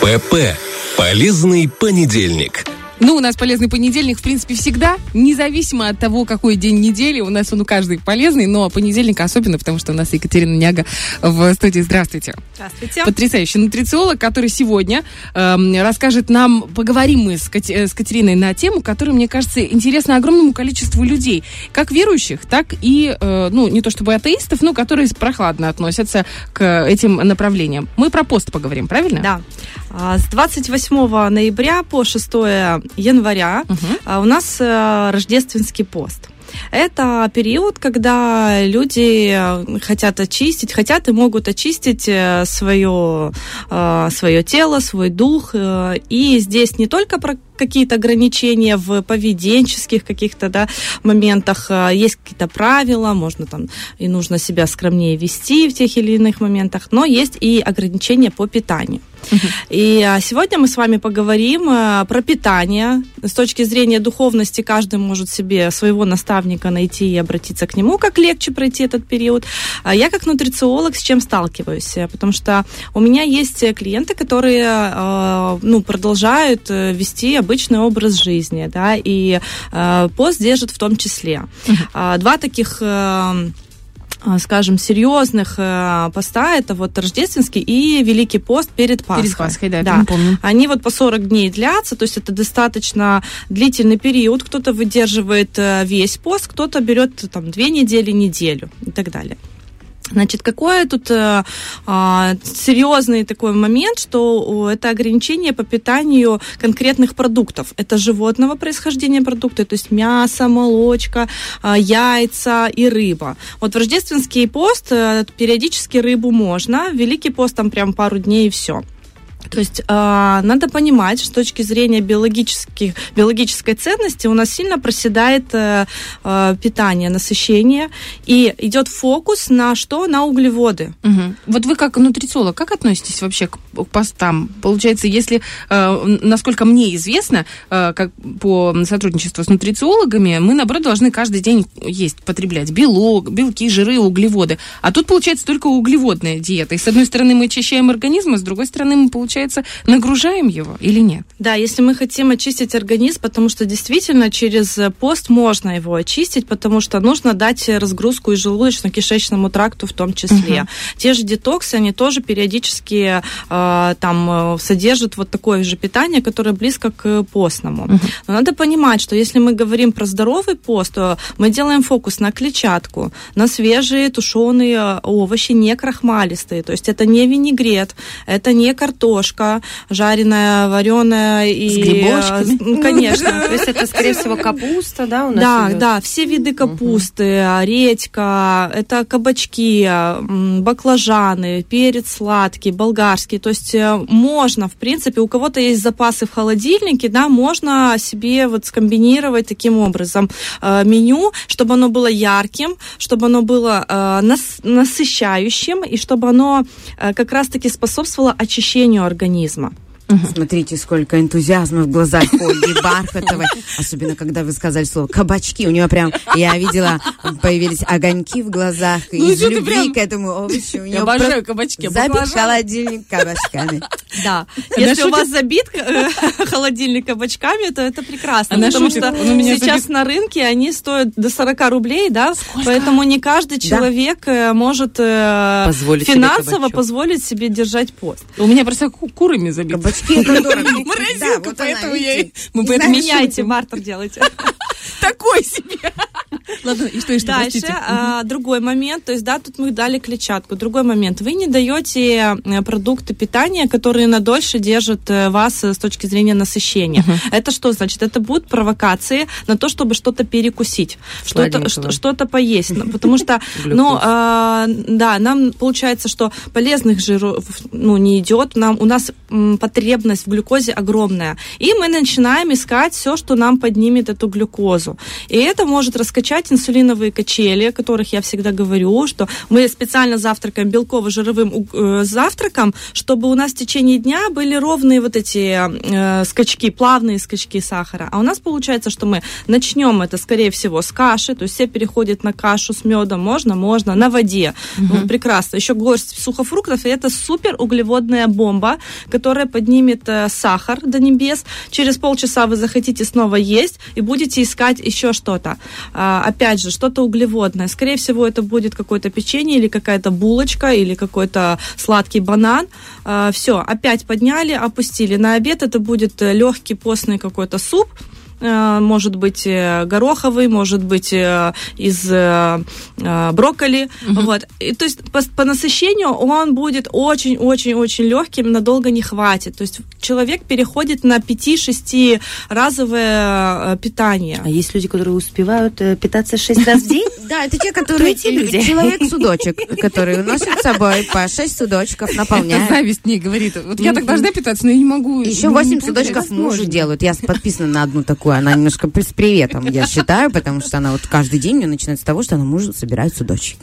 ПП. Полезный понедельник. Ну, у нас полезный понедельник, в принципе, всегда, независимо от того, какой день недели. У нас он у каждый полезный, но понедельник особенно, потому что у нас Екатерина Няга в студии. Здравствуйте. Здравствуйте. Потрясающий нутрициолог, который сегодня э, расскажет нам, поговорим мы с, Кати, э, с Катериной на тему, которая, мне кажется, интересна огромному количеству людей, как верующих, так и, э, ну, не то чтобы атеистов, но которые прохладно относятся к этим направлениям. Мы про пост поговорим, правильно? Да. А, с 28 ноября по 6 января угу. у нас э, рождественский пост. Это период, когда люди э, хотят очистить, хотят и могут очистить свое, э, свое тело, свой дух. И здесь не только про какие-то ограничения в поведенческих каких-то да, моментах, есть какие-то правила, можно там и нужно себя скромнее вести в тех или иных моментах, но есть и ограничения по питанию. И а, сегодня мы с вами поговорим э, про питание. С точки зрения духовности каждый может себе своего наставника найти и обратиться к нему, как легче пройти этот период. А я как нутрициолог с чем сталкиваюсь? Потому что у меня есть клиенты, которые ну, продолжают э, вести обычный образ жизни, да, и пост держит в том числе. А, два таких а, скажем, серьезных э, поста, это вот рождественский и Великий пост перед Пасхой. Перед Пасхой, да, да. помню. Они вот по 40 дней длятся, то есть это достаточно длительный период. Кто-то выдерживает э, весь пост, кто-то берет там две недели, неделю и так далее. Значит, какой тут э, э, серьезный такой момент, что это ограничение по питанию конкретных продуктов. Это животного происхождения продукты, то есть мясо, молочка, э, яйца и рыба. Вот в рождественский пост э, периодически рыбу можно, в Великий пост там прям пару дней и все. То есть э, надо понимать, с точки зрения биологических, биологической ценности у нас сильно проседает э, э, питание, насыщение, и идет фокус на что? На углеводы. Угу. Вот вы как нутрициолог, как относитесь вообще к, постам? Получается, если, э, насколько мне известно, э, как по сотрудничеству с нутрициологами, мы, наоборот, должны каждый день есть, потреблять белок, белки, жиры, углеводы. А тут, получается, только углеводная диета. И с одной стороны мы очищаем организм, а с другой стороны мы, получается, получается, нагружаем его или нет? Да, если мы хотим очистить организм, потому что действительно через пост можно его очистить, потому что нужно дать разгрузку и желудочно-кишечному тракту в том числе. Угу. Те же детоксы, они тоже периодически э, там э, содержат вот такое же питание, которое близко к постному. Угу. Но надо понимать, что если мы говорим про здоровый пост, то мы делаем фокус на клетчатку, на свежие тушеные овощи, не крахмалистые. То есть это не винегрет, это не картошка, картошка жареная, вареная и... С грибочками? Ну, конечно. То есть это, скорее всего, капуста, да, у нас Да, идет? да, все виды капусты, редька, это кабачки, баклажаны, перец сладкий, болгарский. То есть э, можно, в принципе, у кого-то есть запасы в холодильнике, да, можно себе вот скомбинировать таким образом э, меню, чтобы оно было ярким, чтобы оно было э, насыщающим и чтобы оно как раз-таки способствовало очищению организма. Угу. Смотрите, сколько энтузиазма в глазах Ольги Бархатовой. Особенно, когда вы сказали слово «кабачки». У нее прям, я видела, появились огоньки в глазах ну, из любви прям... к этому овощу. У я обожаю кабачки. Забит холодильник кабачками. Да. Если у вас забит э, холодильник кабачками, то это прекрасно. Потому что сейчас на рынке они стоят до 40 рублей, да? Поэтому не каждый человек э, может э, финансово позволить себе держать пост. У меня просто курами забит. Дорого. Морозилка, поэтому я... Мы поэтому меняйте, мартер делайте. Такой себе. Ладно, и что, и что, Дальше, а, другой момент, то есть, да, тут мы дали клетчатку. Другой момент, вы не даете э, продукты питания, которые на дольше держат э, вас с точки зрения насыщения. Uh-huh. Это что значит? Это будут провокации на то, чтобы что-то перекусить, что-то, что-то поесть. Потому что, ну, а, да, нам получается, что полезных жиров ну, не идет, нам, у нас потребность в глюкозе огромная. И мы начинаем искать все, что нам поднимет эту глюкозу. И это может раскачать включать инсулиновые качели, о которых я всегда говорю, что мы специально завтракаем белково-жировым э, завтраком, чтобы у нас в течение дня были ровные вот эти э, скачки, плавные скачки сахара. А у нас получается, что мы начнем это, скорее всего, с каши, то есть все переходят на кашу с медом, можно, можно, на воде. Угу. Ну, прекрасно. Еще горсть сухофруктов, и это супер углеводная бомба, которая поднимет э, сахар до небес. Через полчаса вы захотите снова есть и будете искать еще что-то. А, опять же, что-то углеводное. Скорее всего, это будет какое-то печенье или какая-то булочка или какой-то сладкий банан. А, все, опять подняли, опустили. На обед это будет э, легкий постный какой-то суп может быть э, гороховый, может быть э, из брокколи. Угу. Вот. И, то есть по, по насыщению он будет очень-очень-очень легким, надолго не хватит. То есть человек переходит на 5-6 разовое питание. А есть люди, которые успевают питаться 6 раз в день? Да, это те, которые... Человек-судочек, который носит с собой по 6 судочков, наполняет. Зависть не говорит. Вот я так должна питаться, но я не могу. Еще 8 судочков мужи делают. Я подписана на одну такую. Она немножко с приветом, я считаю, потому что она вот каждый день начинает с того, что она мужу собирает судочки.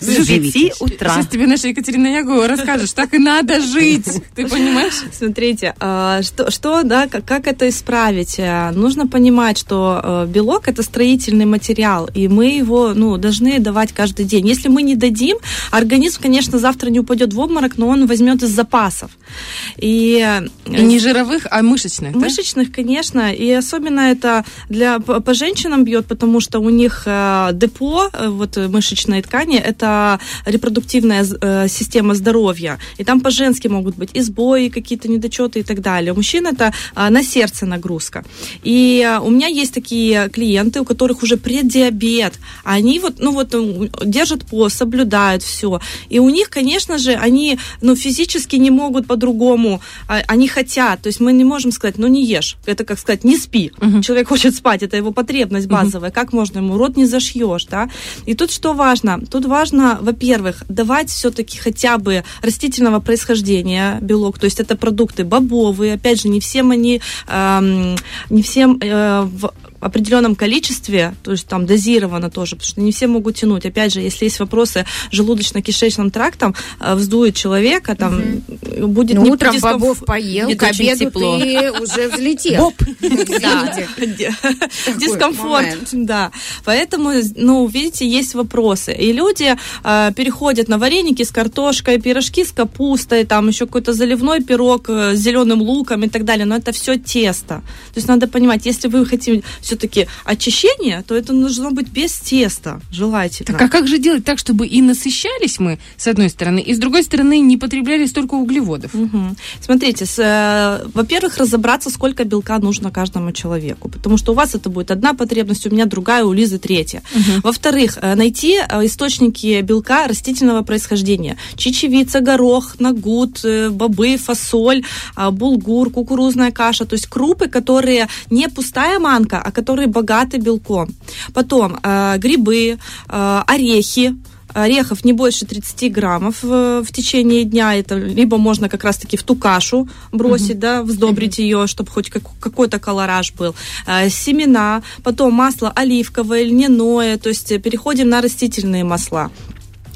С 5 утра. Сейчас тебе наша Екатерина Ягова расскажешь, так и надо жить. Ты понимаешь? Смотрите, а, что, что да, как, как это исправить? Э, нужно понимать, что э, белок это строительный материал, и мы его ну, должны давать каждый день. Если мы не дадим, организм, конечно, завтра не упадет в обморок, но он возьмет из запасов. И, и не жировых, а мышечных. Мышечных, да? конечно. И особенно это для по, женщинам бьет, потому что у них э, депо э, вот мышечной ткани это репродуктивная э, система здоровья, и там по-женски могут быть избои, какие-то недочеты и так далее. У мужчин это э, на сердце нагрузка. И э, у меня есть такие клиенты, у которых уже преддиабет, они вот ну вот держат пост, соблюдают все, и у них, конечно же, они ну физически не могут по-другому, а, они хотят, то есть мы не можем сказать, ну не ешь, это как сказать, не спи. Угу человек хочет спать, это его потребность базовая, как можно? Ему рот не зашьешь, да? И тут что важно? Тут важно, во-первых, давать все-таки хотя бы растительного происхождения белок, то есть это продукты бобовые, опять же, не всем они, эм, не всем э, в определенном количестве, то есть там дозировано тоже, потому что не все могут тянуть. Опять же, если есть вопросы желудочно-кишечным трактом, э, вздует человека, там угу. будет ну, не утром дискомф... бобов поел, к обеду тепло. ты уже взлетел. Боб! Дискомфорт, да. Поэтому, ну, видите, есть вопросы. И люди э, переходят на вареники с картошкой, пирожки с капустой, там еще какой-то заливной пирог э, с зеленым луком и так далее. Но это все тесто. То есть надо понимать, если вы хотите все все-таки очищение, то это должно быть без теста, желательно. Так а как же делать так, чтобы и насыщались мы, с одной стороны, и с другой стороны не потребляли столько углеводов? Угу. Смотрите, с, э, во-первых, разобраться, сколько белка нужно каждому человеку, потому что у вас это будет одна потребность, у меня другая, у Лизы третья. Угу. Во-вторых, э, найти э, источники белка растительного происхождения. Чечевица, горох, нагут, э, бобы, фасоль, э, булгур, кукурузная каша, то есть крупы, которые не пустая манка, а которые богаты белком. Потом э, грибы, э, орехи, орехов не больше 30 граммов в, в течение дня. Это либо можно как раз-таки в ту кашу бросить, uh-huh. да, вздобрить uh-huh. ее, чтобы хоть как, какой-то колораж был. Э, семена, потом масло оливковое, льняное, то есть переходим на растительные масла.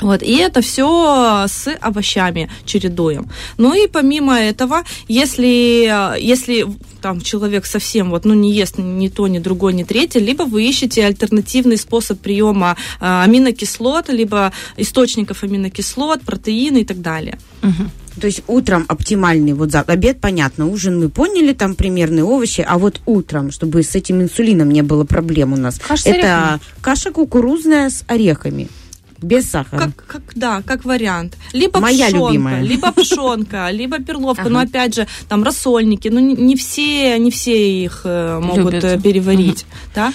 Вот, и это все с овощами чередуем. Ну и помимо этого, если, если там человек совсем вот, ну, не ест ни то, ни другое, ни третье, либо вы ищете альтернативный способ приема э, аминокислот, либо источников аминокислот, протеины и так далее. Угу. То есть утром оптимальный вот за обед, понятно, ужин мы поняли, там примерные овощи, а вот утром, чтобы с этим инсулином не было проблем у нас, каша это каша кукурузная с орехами. Без сахара. Как, как, да, как вариант. Либо Моя пшенка, любимая. либо пшенка, либо перловка. Ага. Но опять же, там рассольники. Ну, не, не все, не все их э, могут Любят. Э, переварить. Угу. Да?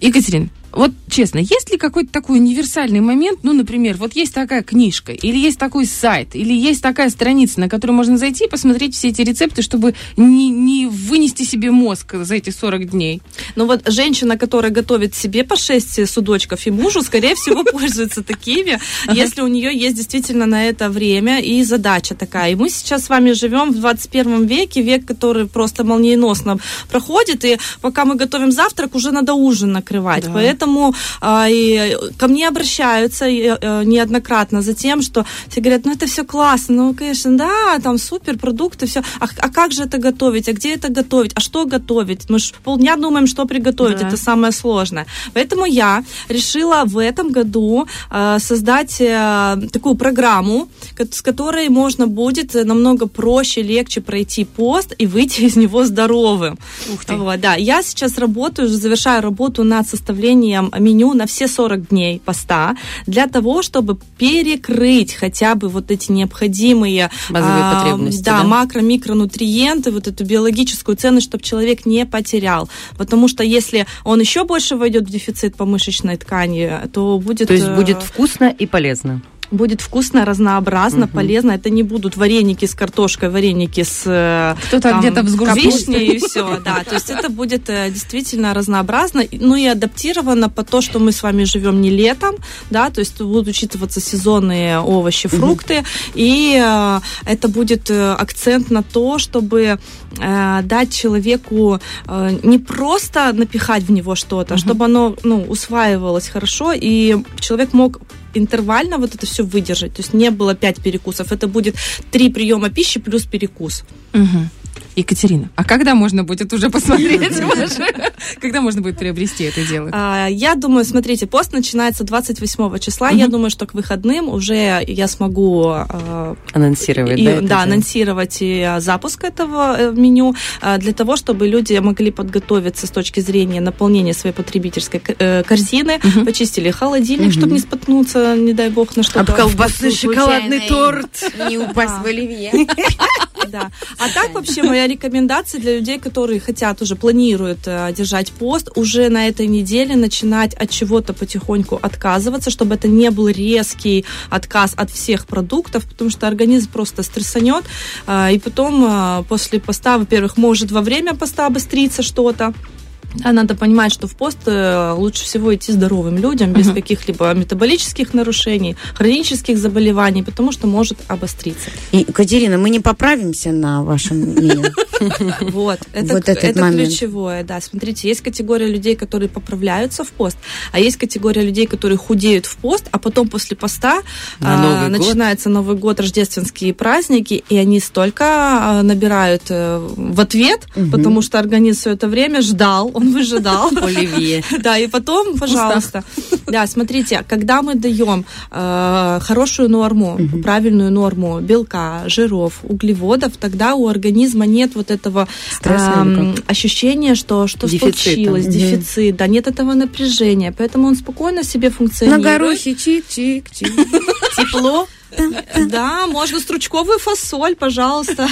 Екатерина, вот честно, есть ли какой-то такой универсальный момент, ну, например, вот есть такая книжка, или есть такой сайт, или есть такая страница, на которую можно зайти и посмотреть все эти рецепты, чтобы не, не вынести себе мозг за эти 40 дней? Ну вот женщина, которая готовит себе по 6 судочков и мужу, скорее всего, пользуется такими, если у нее есть действительно на это время и задача такая. И мы сейчас с вами живем в 21 веке, век, который просто молниеносно проходит, и пока мы готовим завтрак, уже надо ужин накрывать. Поэтому поэтому а, и ко мне обращаются и, а, неоднократно за тем, что все говорят, ну это все классно, ну, конечно, да, там супер, продукты, все. А, а как же это готовить? А где это готовить? А что готовить? Мы же полдня думаем, что приготовить. Да. Это самое сложное. Поэтому я решила в этом году э, создать э, такую программу, с которой можно будет намного проще, легче пройти пост и выйти из него здоровым. Ух ты. Вот, да. Я сейчас работаю, завершаю работу над составлением меню на все 40 дней поста для того, чтобы перекрыть хотя бы вот эти необходимые базовые а, потребности. Да, да? макро-микронутриенты, вот эту биологическую ценность, чтобы человек не потерял. Потому что если он еще больше войдет в дефицит по мышечной ткани, то будет... То есть э, будет вкусно и полезно будет вкусно, разнообразно, угу. полезно. Это не будут вареники с картошкой, вареники с э, кто-то где-то с вишней и все, да. То есть это будет э, действительно разнообразно, ну и адаптировано по то, что мы с вами живем не летом, да, то есть будут учитываться сезонные овощи, фрукты, угу. и э, это будет акцент на то, чтобы дать человеку не просто напихать в него что-то, угу. чтобы оно ну, усваивалось хорошо, и человек мог интервально вот это все выдержать. То есть не было пять перекусов. Это будет три приема пищи плюс перекус. Угу. Екатерина, а когда можно будет уже посмотреть Когда можно будет приобрести это дело? А, я думаю, смотрите, пост начинается 28 числа. Я думаю, что к выходным уже я смогу... А, анонсировать, да? Да, анонсировать запуск этого э, меню а, для того, чтобы люди могли подготовиться с точки зрения наполнения своей потребительской э, корзины, почистили холодильник, чтобы не споткнуться, не дай бог, на что-то. Об колбасы, шоколадный торт. Не упасть в оливье. Да. А так вообще моя рекомендация для людей, которые хотят уже, планируют э, держать пост, уже на этой неделе начинать от чего-то потихоньку отказываться, чтобы это не был резкий отказ от всех продуктов, потому что организм просто стрессанет, э, и потом э, после поста, во-первых, может во время поста обостриться что-то, а надо понимать, что в пост э, лучше всего идти здоровым людям, без uh-huh. каких-либо метаболических нарушений, хронических заболеваний, потому что может обостриться. И, Катерина, мы не поправимся на вашем меню. Вот, это, вот этот это момент. ключевое, да. Смотрите, есть категория людей, которые поправляются в пост, а есть категория людей, которые худеют в пост, а потом после поста а, Новый начинается год. Новый год, рождественские праздники, и они столько а, набирают а, в ответ, угу. потому что организм все это время ждал, он выжидал. Оливье. Да, и потом, пожалуйста. Да, смотрите, когда мы даем э, хорошую норму, правильную норму белка, жиров, углеводов, тогда у организма нет вот этого э, ощущения, что что случилось, дефицит, да, нет этого напряжения, поэтому он спокойно себе функционирует. На горохе чик-чик-чик. Тепло, да, можно стручковую фасоль, пожалуйста.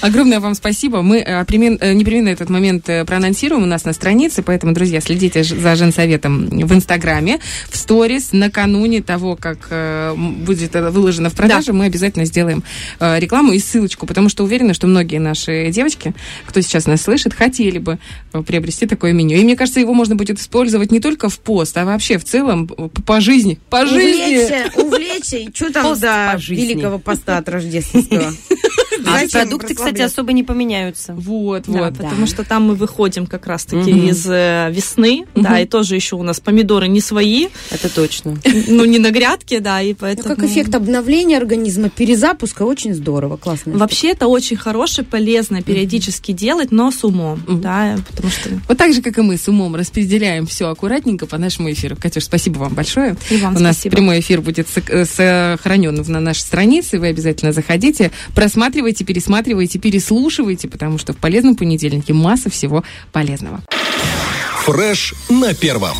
Огромное вам спасибо. Мы э, э, непременно этот момент э, проанонсируем у нас на странице, поэтому, друзья, следите за женсоветом в Инстаграме, в сторис. Накануне того, как будет выложено в продаже, да. мы обязательно сделаем рекламу и ссылочку, потому что уверена, что многие наши девочки, кто сейчас нас слышит, хотели бы приобрести такое меню. И мне кажется, его можно будет использовать не только в пост, а вообще в целом по жизни. По жизни! Увлечься, увлечься что там до Великого Поста от рождественского? А продукты, кстати, особо не поменяются. Вот, вот. Да. Потому что там мы выходим как раз-таки угу. из э, весны, угу. да, и тоже еще у нас помидоры не свои. Это точно. Ну, не на грядке, да, и поэтому... Ну, как эффект обновления организма, перезапуска, очень здорово, классно. Вообще, это очень хорошее, полезно периодически делать, но с умом, да, потому что... Вот так же, как и мы с умом распределяем все аккуратненько по нашему эфиру. Катюш, спасибо вам большое. И вам У нас прямой эфир будет сохранен на нашей странице, вы обязательно заходите, просматривайте пересматривайте, пересматривайте, переслушивайте, потому что в полезном понедельнике масса всего полезного. Фреш на первом.